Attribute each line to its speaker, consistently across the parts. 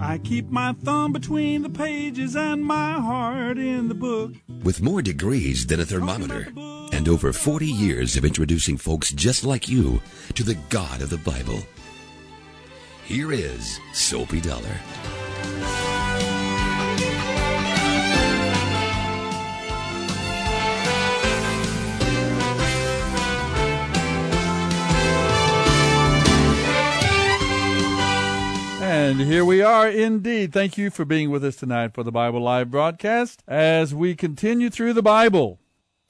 Speaker 1: I keep my thumb between the pages and my heart in the book.
Speaker 2: With more degrees than a thermometer, and over 40 years of introducing folks just like you to the God of the Bible. Here is Soapy Dollar.
Speaker 3: And here we are indeed. Thank you for being with us tonight for the Bible Live broadcast as we continue through the Bible.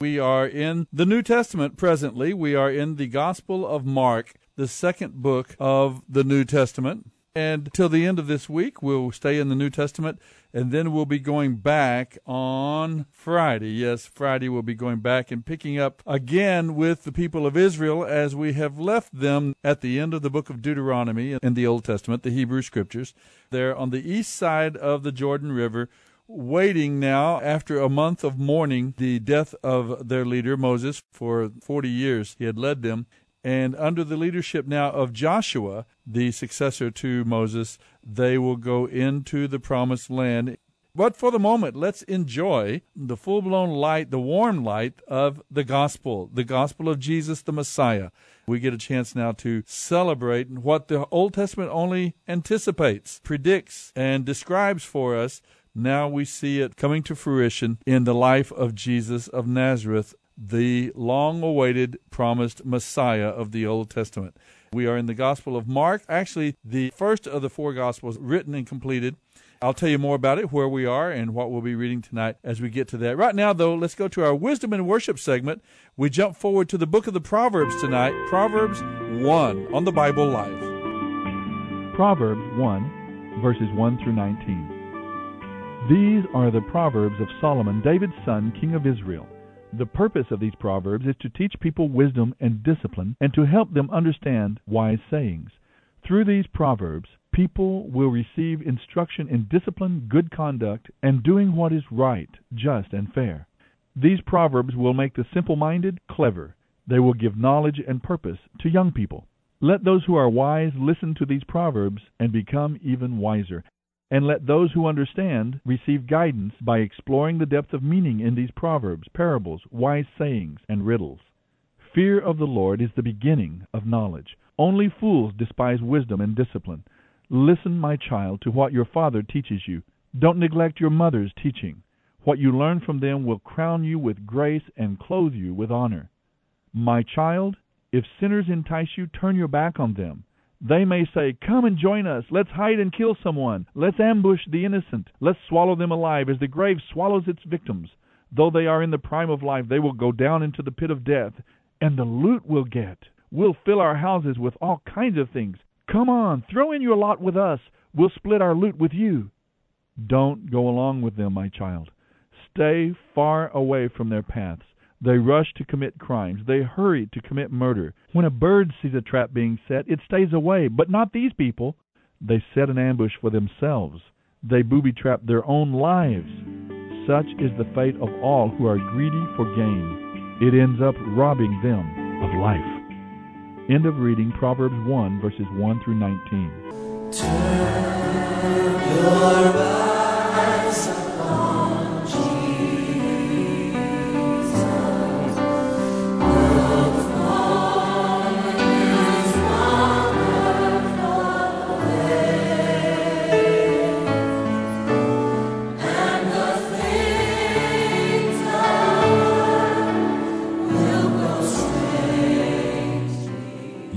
Speaker 3: We are in the New Testament presently. We are in the Gospel of Mark, the second book of the New Testament. And till the end of this week, we'll stay in the New Testament, and then we'll be going back on Friday. Yes, Friday we'll be going back and picking up again with the people of Israel as we have left them at the end of the book of Deuteronomy in the Old Testament, the Hebrew Scriptures. They're on the east side of the Jordan River, waiting now after a month of mourning the death of their leader, Moses. For 40 years he had led them. And under the leadership now of Joshua, the successor to Moses, they will go into the promised land. But for the moment, let's enjoy the full blown light, the warm light of the gospel, the gospel of Jesus the Messiah. We get a chance now to celebrate what the Old Testament only anticipates, predicts, and describes for us. Now we see it coming to fruition in the life of Jesus of Nazareth, the long awaited promised Messiah of the Old Testament. We are in the Gospel of Mark, actually, the first of the four Gospels written and completed. I'll tell you more about it, where we are, and what we'll be reading tonight as we get to that. Right now, though, let's go to our Wisdom and Worship segment. We jump forward to the book of the Proverbs tonight, Proverbs 1 on the Bible Live.
Speaker 4: Proverbs 1, verses 1 through 19. These are the Proverbs of Solomon, David's son, king of Israel. The purpose of these proverbs is to teach people wisdom and discipline and to help them understand wise sayings. Through these proverbs, people will receive instruction in discipline, good conduct, and doing what is right, just, and fair. These proverbs will make the simple minded clever. They will give knowledge and purpose to young people. Let those who are wise listen to these proverbs and become even wiser and let those who understand receive guidance by exploring the depth of meaning in these proverbs, parables, wise sayings, and riddles. Fear of the Lord is the beginning of knowledge. Only fools despise wisdom and discipline. Listen, my child, to what your father teaches you. Don't neglect your mother's teaching. What you learn from them will crown you with grace and clothe you with honor. My child, if sinners entice you, turn your back on them. They may say, Come and join us. Let's hide and kill someone. Let's ambush the innocent. Let's swallow them alive as the grave swallows its victims. Though they are in the prime of life, they will go down into the pit of death. And the loot we'll get. We'll fill our houses with all kinds of things. Come on, throw in your lot with us. We'll split our loot with you. Don't go along with them, my child. Stay far away from their paths. They rush to commit crimes. They hurry to commit murder. When a bird sees a trap being set, it stays away. But not these people. They set an ambush for themselves. They booby trap their own lives. Such is the fate of all who are greedy for gain. It ends up robbing them of life. End of reading Proverbs 1, verses 1 through 19. Turn your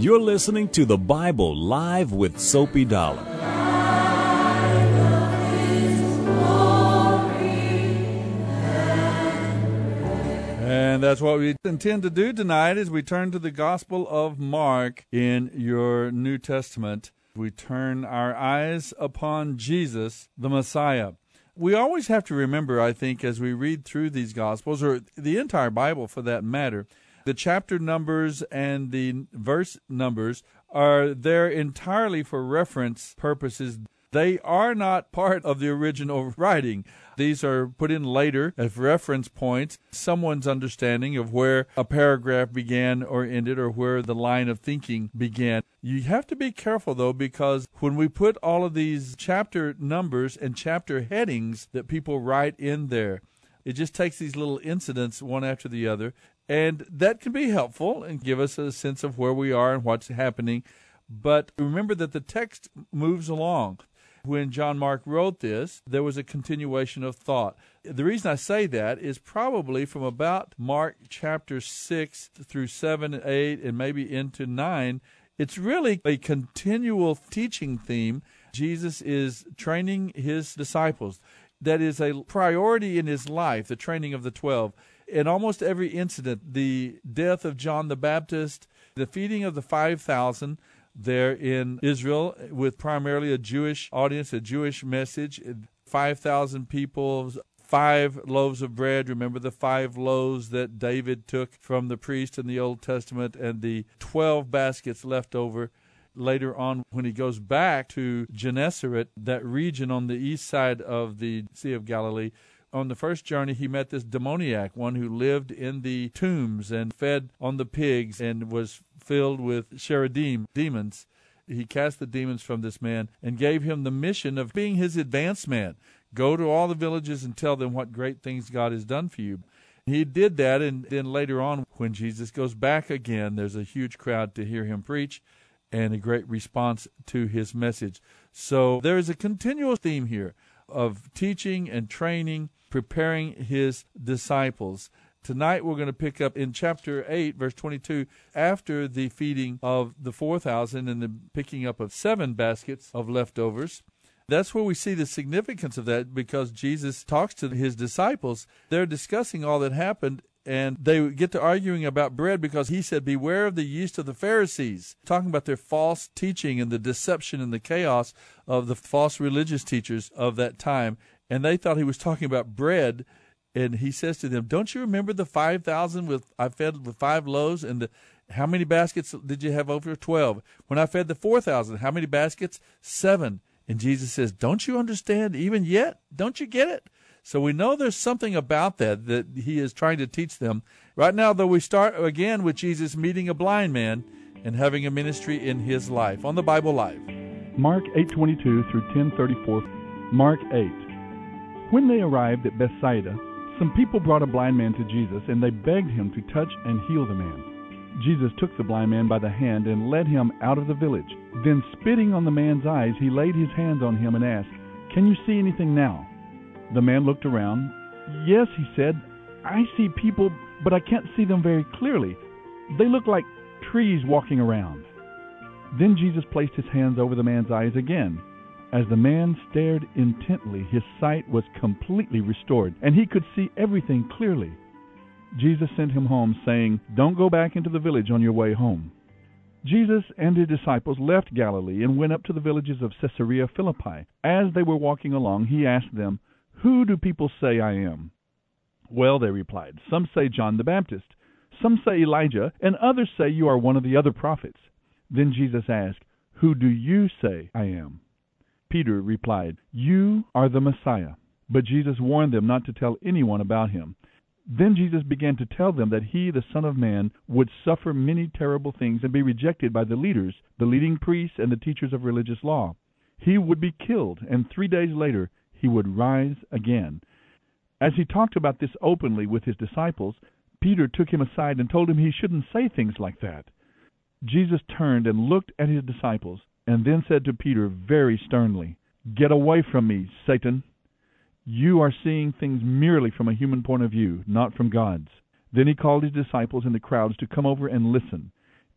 Speaker 5: You're listening to the Bible Live with Soapy Dollar.
Speaker 3: And that's what we intend to do tonight as we turn to the Gospel of Mark in your New Testament. We turn our eyes upon Jesus, the Messiah. We always have to remember, I think, as we read through these Gospels, or the entire Bible for that matter, the chapter numbers and the verse numbers are there entirely for reference purposes. They are not part of the original writing. These are put in later as reference points, someone's understanding of where a paragraph began or ended or where the line of thinking began. You have to be careful though, because when we put all of these chapter numbers and chapter headings that people write in there, it just takes these little incidents one after the other and that can be helpful and give us a sense of where we are and what's happening. But remember that the text moves along. When John Mark wrote this, there was a continuation of thought. The reason I say that is probably from about Mark chapter 6 through 7, 8, and maybe into 9. It's really a continual teaching theme. Jesus is training his disciples. That is a priority in his life, the training of the 12 in almost every incident, the death of John the Baptist, the feeding of the 5,000 there in Israel with primarily a Jewish audience, a Jewish message, 5,000 people, five loaves of bread. Remember the five loaves that David took from the priest in the Old Testament and the 12 baskets left over later on when he goes back to Gennesaret, that region on the east side of the Sea of Galilee on the first journey, he met this demoniac, one who lived in the tombs and fed on the pigs and was filled with sheradim, demons. He cast the demons from this man and gave him the mission of being his advance man. Go to all the villages and tell them what great things God has done for you. He did that, and then later on, when Jesus goes back again, there's a huge crowd to hear him preach and a great response to his message. So there is a continual theme here of teaching and training preparing his disciples. Tonight we're going to pick up in chapter 8, verse 22, after the feeding of the 4,000 and the picking up of seven baskets of leftovers. That's where we see the significance of that because Jesus talks to his disciples. They're discussing all that happened and they get to arguing about bread because he said, Beware of the yeast of the Pharisees, talking about their false teaching and the deception and the chaos of the false religious teachers of that time and they thought he was talking about bread. And he says to them, "Don't you remember the five thousand with I fed with five loaves and the, how many baskets did you have over twelve? When I fed the four thousand, how many baskets? Seven. And Jesus says, "Don't you understand even yet? Don't you get it?" So we know there's something about that that he is trying to teach them. Right now, though, we start again with Jesus meeting a blind man and having a ministry in his life on the Bible Live.
Speaker 4: Mark 8:22 through 10:34. Mark 8. When they arrived at Bethsaida, some people brought a blind man to Jesus, and they begged him to touch and heal the man. Jesus took the blind man by the hand and led him out of the village. Then, spitting on the man's eyes, he laid his hands on him and asked, Can you see anything now? The man looked around. Yes, he said, I see people, but I can't see them very clearly. They look like trees walking around. Then Jesus placed his hands over the man's eyes again. As the man stared intently, his sight was completely restored, and he could see everything clearly. Jesus sent him home, saying, Don't go back into the village on your way home. Jesus and his disciples left Galilee and went up to the villages of Caesarea Philippi. As they were walking along, he asked them, Who do people say I am? Well, they replied, Some say John the Baptist, some say Elijah, and others say you are one of the other prophets. Then Jesus asked, Who do you say I am? Peter replied, You are the Messiah. But Jesus warned them not to tell anyone about him. Then Jesus began to tell them that he, the Son of Man, would suffer many terrible things and be rejected by the leaders, the leading priests, and the teachers of religious law. He would be killed, and three days later he would rise again. As he talked about this openly with his disciples, Peter took him aside and told him he shouldn't say things like that. Jesus turned and looked at his disciples, and then said to Peter very sternly, Get away from me, Satan. You are seeing things merely from a human point of view, not from God's. Then he called his disciples and the crowds to come over and listen.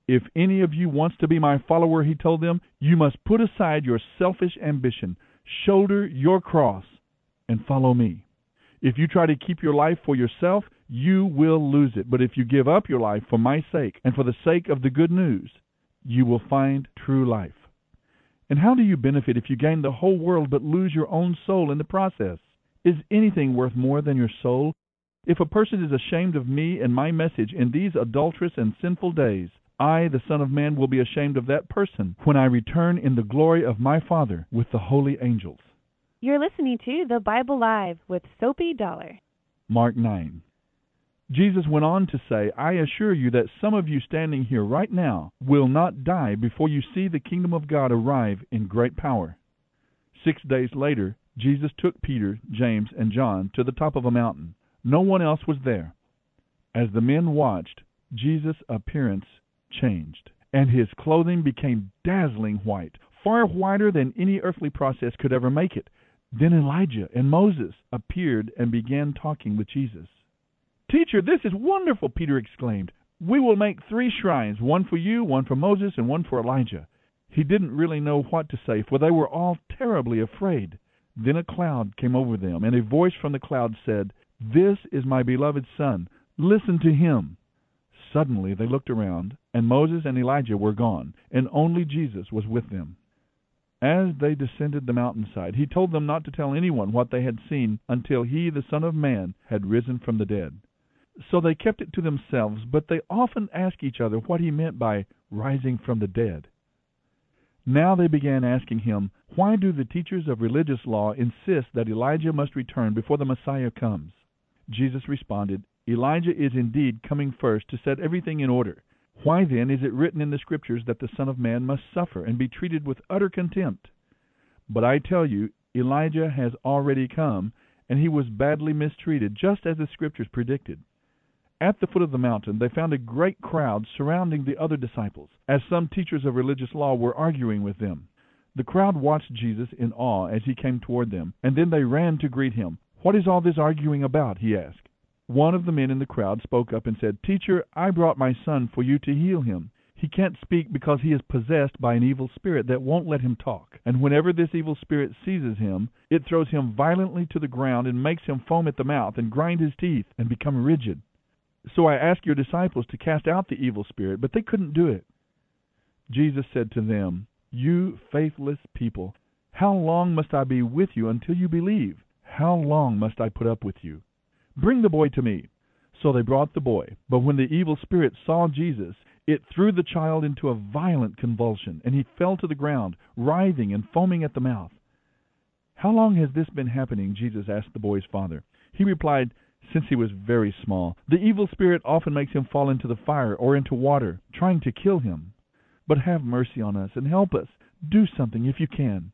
Speaker 4: If any of you wants to be my follower, he told them, you must put aside your selfish ambition, shoulder your cross, and follow me. If you try to keep your life for yourself, you will lose it. But if you give up your life for my sake and for the sake of the good news, you will find true life. And how do you benefit if you gain the whole world but lose your own soul in the process? Is anything worth more than your soul? If a person is ashamed of me and my message in these adulterous and sinful days, I, the Son of Man, will be ashamed of that person when I return in the glory of my Father with the holy angels.
Speaker 6: You're listening to The Bible Live with Soapy Dollar.
Speaker 4: Mark 9. Jesus went on to say, I assure you that some of you standing here right now will not die before you see the kingdom of God arrive in great power. Six days later, Jesus took Peter, James, and John to the top of a mountain. No one else was there. As the men watched, Jesus' appearance changed, and his clothing became dazzling white, far whiter than any earthly process could ever make it. Then Elijah and Moses appeared and began talking with Jesus. Teacher, this is wonderful, Peter exclaimed. We will make three shrines, one for you, one for Moses, and one for Elijah. He didn't really know what to say, for they were all terribly afraid. Then a cloud came over them, and a voice from the cloud said, This is my beloved Son. Listen to him. Suddenly they looked around, and Moses and Elijah were gone, and only Jesus was with them. As they descended the mountainside, he told them not to tell anyone what they had seen until he, the Son of Man, had risen from the dead. So they kept it to themselves, but they often asked each other what he meant by rising from the dead. Now they began asking him, Why do the teachers of religious law insist that Elijah must return before the Messiah comes? Jesus responded, Elijah is indeed coming first to set everything in order. Why then is it written in the Scriptures that the Son of Man must suffer and be treated with utter contempt? But I tell you, Elijah has already come, and he was badly mistreated, just as the Scriptures predicted. At the foot of the mountain, they found a great crowd surrounding the other disciples, as some teachers of religious law were arguing with them. The crowd watched Jesus in awe as he came toward them, and then they ran to greet him. What is all this arguing about? he asked. One of the men in the crowd spoke up and said, Teacher, I brought my son for you to heal him. He can't speak because he is possessed by an evil spirit that won't let him talk. And whenever this evil spirit seizes him, it throws him violently to the ground and makes him foam at the mouth and grind his teeth and become rigid. So I asked your disciples to cast out the evil spirit, but they couldn't do it. Jesus said to them, You faithless people, how long must I be with you until you believe? How long must I put up with you? Bring the boy to me. So they brought the boy. But when the evil spirit saw Jesus, it threw the child into a violent convulsion, and he fell to the ground, writhing and foaming at the mouth. How long has this been happening? Jesus asked the boy's father. He replied, since he was very small. The evil spirit often makes him fall into the fire or into water, trying to kill him. But have mercy on us and help us. Do something if you can.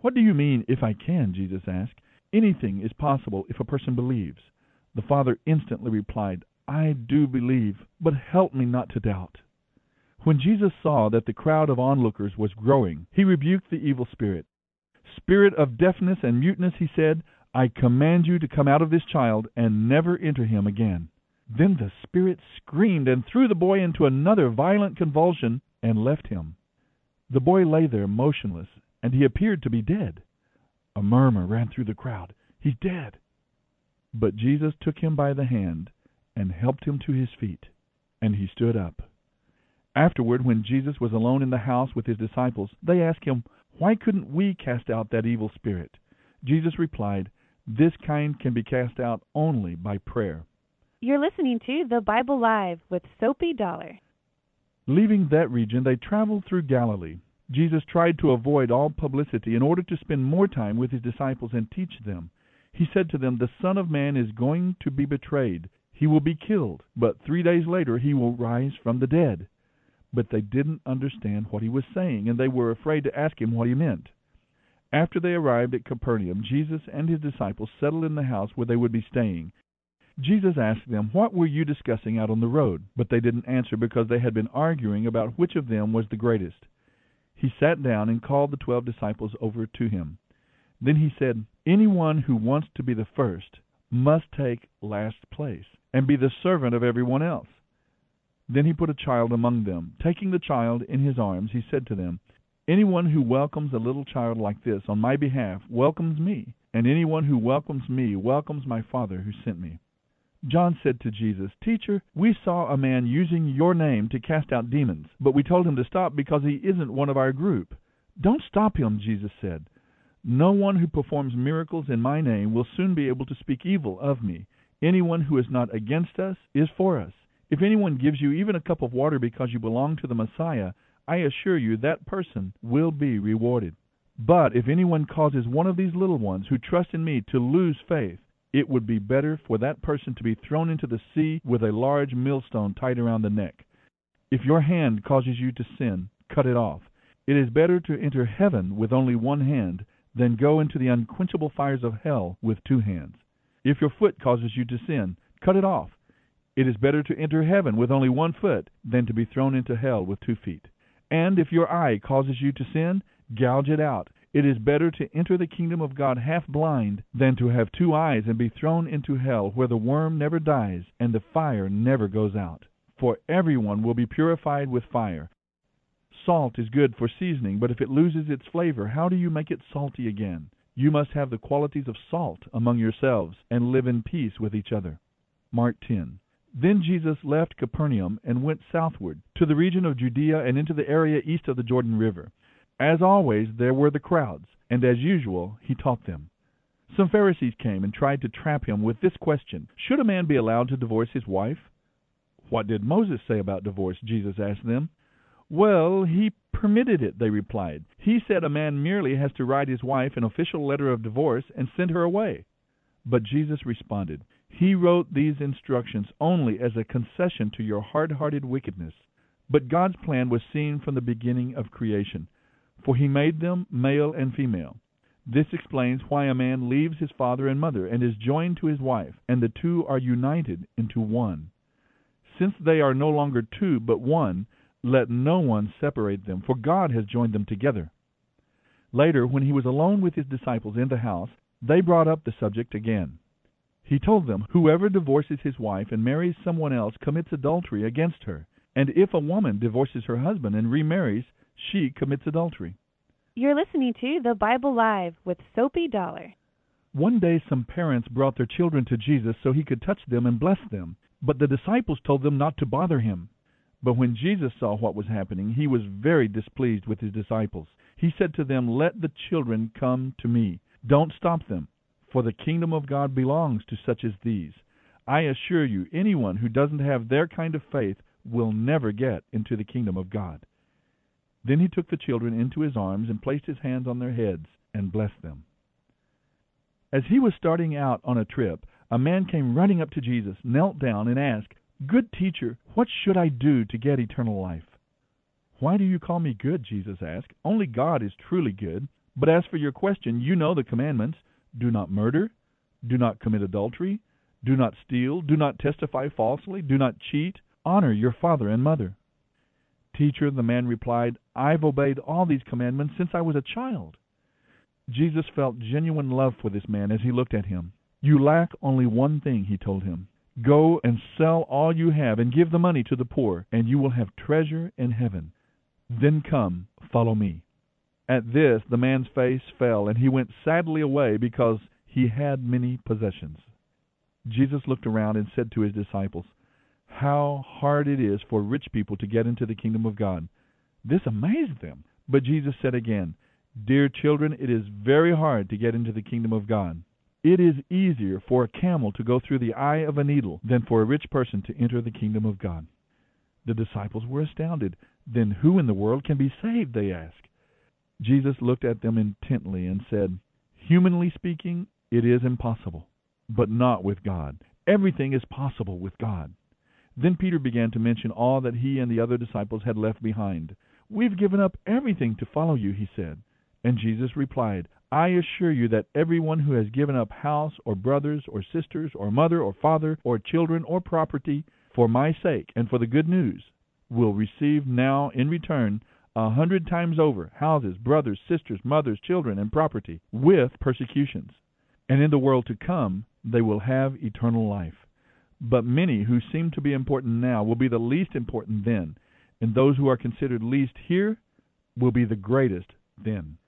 Speaker 4: What do you mean, if I can? Jesus asked. Anything is possible if a person believes. The father instantly replied, I do believe, but help me not to doubt. When Jesus saw that the crowd of onlookers was growing, he rebuked the evil spirit. Spirit of deafness and muteness, he said, I command you to come out of this child and never enter him again. Then the spirit screamed and threw the boy into another violent convulsion and left him. The boy lay there motionless, and he appeared to be dead. A murmur ran through the crowd. He's dead. But Jesus took him by the hand and helped him to his feet, and he stood up. Afterward, when Jesus was alone in the house with his disciples, they asked him, Why couldn't we cast out that evil spirit? Jesus replied, this kind can be cast out only by prayer.
Speaker 6: You're listening to The Bible Live with Soapy Dollar.
Speaker 4: Leaving that region, they traveled through Galilee. Jesus tried to avoid all publicity in order to spend more time with his disciples and teach them. He said to them, The Son of Man is going to be betrayed. He will be killed, but three days later he will rise from the dead. But they didn't understand what he was saying, and they were afraid to ask him what he meant. After they arrived at Capernaum, Jesus and his disciples settled in the house where they would be staying. Jesus asked them, What were you discussing out on the road? But they didn't answer because they had been arguing about which of them was the greatest. He sat down and called the twelve disciples over to him. Then he said, Anyone who wants to be the first must take last place and be the servant of everyone else. Then he put a child among them. Taking the child in his arms, he said to them, Anyone who welcomes a little child like this on my behalf welcomes me, and anyone who welcomes me welcomes my Father who sent me. John said to Jesus, Teacher, we saw a man using your name to cast out demons, but we told him to stop because he isn't one of our group. Don't stop him, Jesus said. No one who performs miracles in my name will soon be able to speak evil of me. Anyone who is not against us is for us. If anyone gives you even a cup of water because you belong to the Messiah, I assure you that person will be rewarded. But if anyone causes one of these little ones who trust in me to lose faith, it would be better for that person to be thrown into the sea with a large millstone tied around the neck. If your hand causes you to sin, cut it off. It is better to enter heaven with only one hand than go into the unquenchable fires of hell with two hands. If your foot causes you to sin, cut it off. It is better to enter heaven with only one foot than to be thrown into hell with two feet. And if your eye causes you to sin, gouge it out. It is better to enter the kingdom of God half blind than to have two eyes and be thrown into hell, where the worm never dies and the fire never goes out. For everyone will be purified with fire. Salt is good for seasoning, but if it loses its flavor, how do you make it salty again? You must have the qualities of salt among yourselves and live in peace with each other. Mark 10. Then Jesus left Capernaum and went southward to the region of Judea and into the area east of the Jordan River. As always, there were the crowds, and as usual, he taught them. Some Pharisees came and tried to trap him with this question Should a man be allowed to divorce his wife? What did Moses say about divorce? Jesus asked them. Well, he permitted it, they replied. He said a man merely has to write his wife an official letter of divorce and send her away. But Jesus responded, He wrote these instructions only as a concession to your hard hearted wickedness. But God's plan was seen from the beginning of creation, for He made them male and female. This explains why a man leaves his father and mother and is joined to his wife, and the two are united into one. Since they are no longer two but one, let no one separate them, for God has joined them together. Later, when he was alone with his disciples in the house, they brought up the subject again. He told them, Whoever divorces his wife and marries someone else commits adultery against her. And if a woman divorces her husband and remarries, she commits adultery.
Speaker 6: You're listening to The Bible Live with Soapy Dollar.
Speaker 4: One day, some parents brought their children to Jesus so he could touch them and bless them, but the disciples told them not to bother him. But when Jesus saw what was happening, he was very displeased with his disciples. He said to them, Let the children come to me. Don't stop them, for the kingdom of God belongs to such as these. I assure you, anyone who doesn't have their kind of faith will never get into the kingdom of God. Then he took the children into his arms and placed his hands on their heads and blessed them. As he was starting out on a trip, a man came running up to Jesus, knelt down, and asked, Good teacher, what should I do to get eternal life? Why do you call me good? Jesus asked. Only God is truly good. But as for your question, you know the commandments do not murder, do not commit adultery, do not steal, do not testify falsely, do not cheat, honor your father and mother. Teacher, the man replied, I've obeyed all these commandments since I was a child. Jesus felt genuine love for this man as he looked at him. You lack only one thing, he told him. Go and sell all you have and give the money to the poor, and you will have treasure in heaven. Then come, follow me. At this the man's face fell, and he went sadly away because he had many possessions. Jesus looked around and said to his disciples, How hard it is for rich people to get into the kingdom of God. This amazed them. But Jesus said again, Dear children, it is very hard to get into the kingdom of God. It is easier for a camel to go through the eye of a needle than for a rich person to enter the kingdom of God. The disciples were astounded. Then who in the world can be saved? they asked. Jesus looked at them intently and said, Humanly speaking, It is impossible, but not with God. Everything is possible with God. Then Peter began to mention all that he and the other disciples had left behind. We've given up everything to follow you, he said. And Jesus replied, I assure you that everyone who has given up house or brothers or sisters or mother or father or children or property for my sake and for the good news will receive now in return a hundred times over houses, brothers, sisters, mothers, children, and property with persecutions. And in the world to come they will have eternal life. But many who seem to be important now will be the least important then, and those who are considered least here will be the greatest then.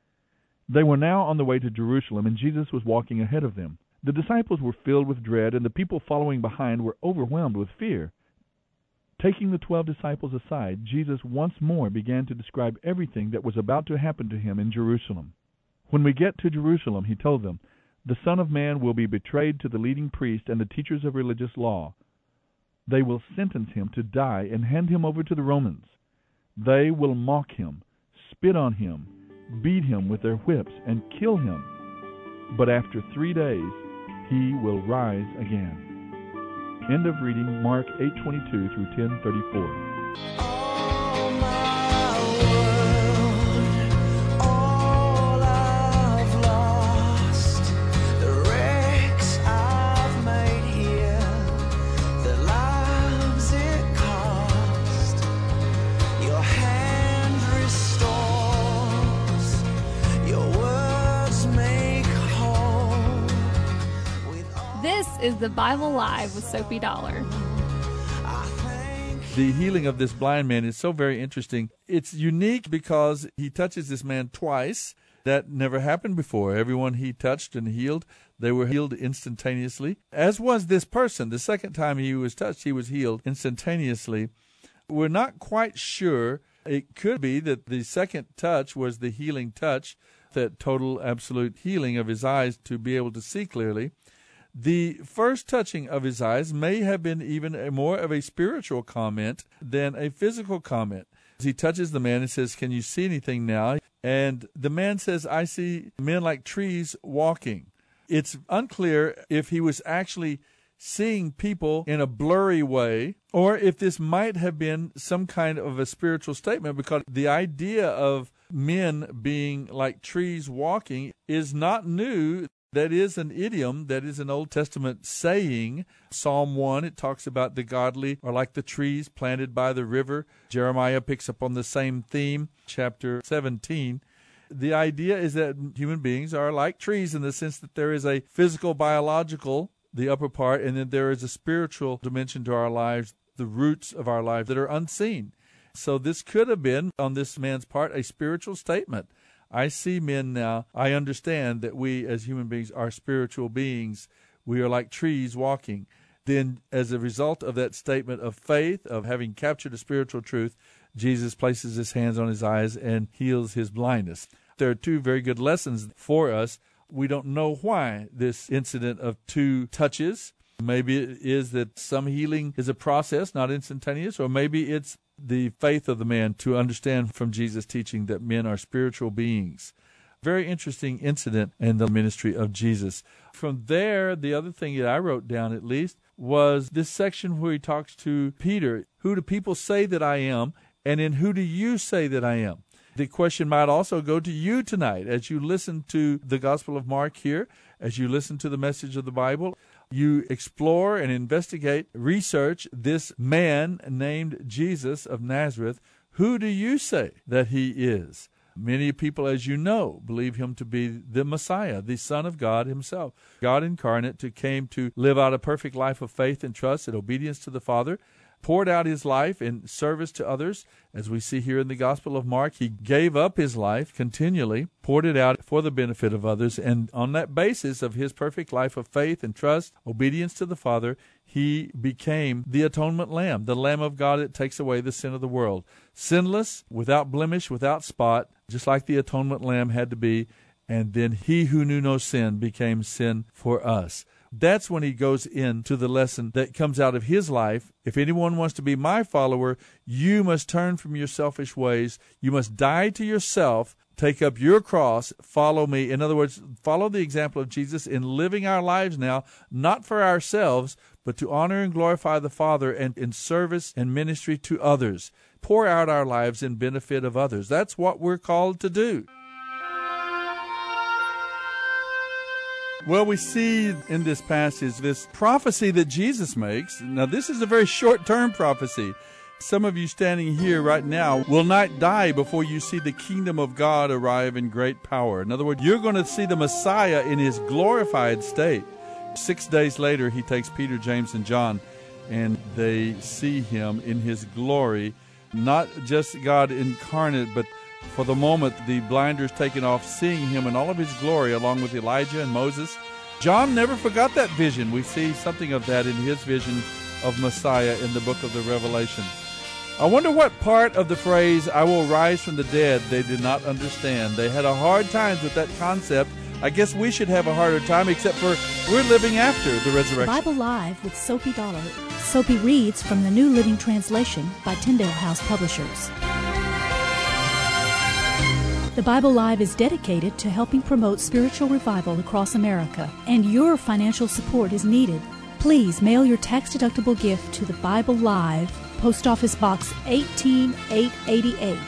Speaker 4: They were now on the way to Jerusalem, and Jesus was walking ahead of them. The disciples were filled with dread, and the people following behind were overwhelmed with fear. Taking the twelve disciples aside, Jesus once more began to describe everything that was about to happen to him in Jerusalem. When we get to Jerusalem, he told them, the Son of Man will be betrayed to the leading priests and the teachers of religious law. They will sentence him to die and hand him over to the Romans. They will mock him, spit on him, beat him with their whips, and kill him. But after three days he will rise again. End of reading Mark 8:22 through 10:34.
Speaker 7: Is the Bible Live with Soapy Dollar.
Speaker 3: The healing of this blind man is so very interesting. It's unique because he touches this man twice. That never happened before. Everyone he touched and healed, they were healed instantaneously. As was this person. The second time he was touched, he was healed instantaneously. We're not quite sure. It could be that the second touch was the healing touch, that total absolute healing of his eyes to be able to see clearly. The first touching of his eyes may have been even a more of a spiritual comment than a physical comment. He touches the man and says, Can you see anything now? And the man says, I see men like trees walking. It's unclear if he was actually seeing people in a blurry way or if this might have been some kind of a spiritual statement because the idea of men being like trees walking is not new. That is an idiom, that is an Old Testament saying. Psalm 1, it talks about the godly are like the trees planted by the river. Jeremiah picks up on the same theme, chapter 17. The idea is that human beings are like trees in the sense that there is a physical, biological, the upper part, and then there is a spiritual dimension to our lives, the roots of our lives that are unseen. So this could have been, on this man's part, a spiritual statement. I see men now. I understand that we as human beings are spiritual beings. We are like trees walking. Then, as a result of that statement of faith, of having captured a spiritual truth, Jesus places his hands on his eyes and heals his blindness. There are two very good lessons for us. We don't know why this incident of two touches. Maybe it is that some healing is a process, not instantaneous, or maybe it's the faith of the man to understand from Jesus' teaching that men are spiritual beings. Very interesting incident in the ministry of Jesus. From there, the other thing that I wrote down at least was this section where he talks to Peter Who do people say that I am? And in who do you say that I am? The question might also go to you tonight as you listen to the Gospel of Mark here, as you listen to the message of the Bible you explore and investigate, research this man named Jesus of Nazareth. Who do you say that he is? Many people, as you know, believe him to be the Messiah, the Son of God himself. God incarnate who came to live out a perfect life of faith and trust and obedience to the Father, poured out his life in service to others. As we see here in the Gospel of Mark, he gave up his life continually, poured it out for the benefit of others, and on that basis of his perfect life of faith and trust, obedience to the Father, he became the atonement lamb, the lamb of God that takes away the sin of the world. Sinless, without blemish, without spot, just like the atonement lamb had to be, and then he who knew no sin became sin for us. That's when he goes into the lesson that comes out of his life. If anyone wants to be my follower, you must turn from your selfish ways. You must die to yourself, Take up your cross, follow me. In other words, follow the example of Jesus in living our lives now, not for ourselves, but to honor and glorify the Father and in service and ministry to others. Pour out our lives in benefit of others. That's what we're called to do. Well, we see in this passage this prophecy that Jesus makes. Now, this is a very short term prophecy. Some of you standing here right now will not die before you see the kingdom of God arrive in great power. In other words, you're going to see the Messiah in his glorified state. Six days later, he takes Peter, James, and John, and they see him in his glory. Not just God incarnate, but for the moment, the blinders taken off, seeing him in all of his glory, along with Elijah and Moses. John never forgot that vision. We see something of that in his vision of Messiah in the book of the Revelation. I wonder what part of the phrase, I will rise from the dead, they did not understand. They had a hard time with that concept. I guess we should have a harder time, except for we're living after the resurrection.
Speaker 8: Bible Live with Soapy Dollar. Soapy reads from the New Living Translation by Tyndale House Publishers. The Bible Live is dedicated to helping promote spiritual revival across America, and your financial support is needed. Please mail your tax deductible gift to the Bible Live Post Office Box 18888.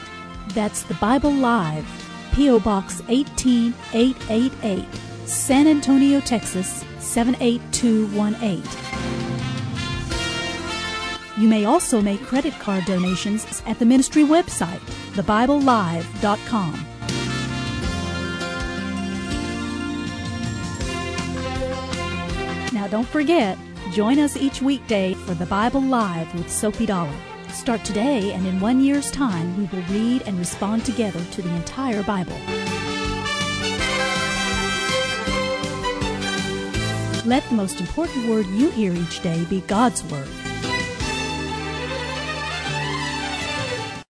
Speaker 8: That's the Bible Live, P.O. Box 18888, San Antonio, Texas 78218. You may also make credit card donations at the ministry website, thebiblelive.com. Now don't forget, Join us each weekday for the Bible Live with Soapy Dollar. Start today, and in one year's time, we will read and respond together to the entire Bible. Let the most important word you hear each day be God's Word.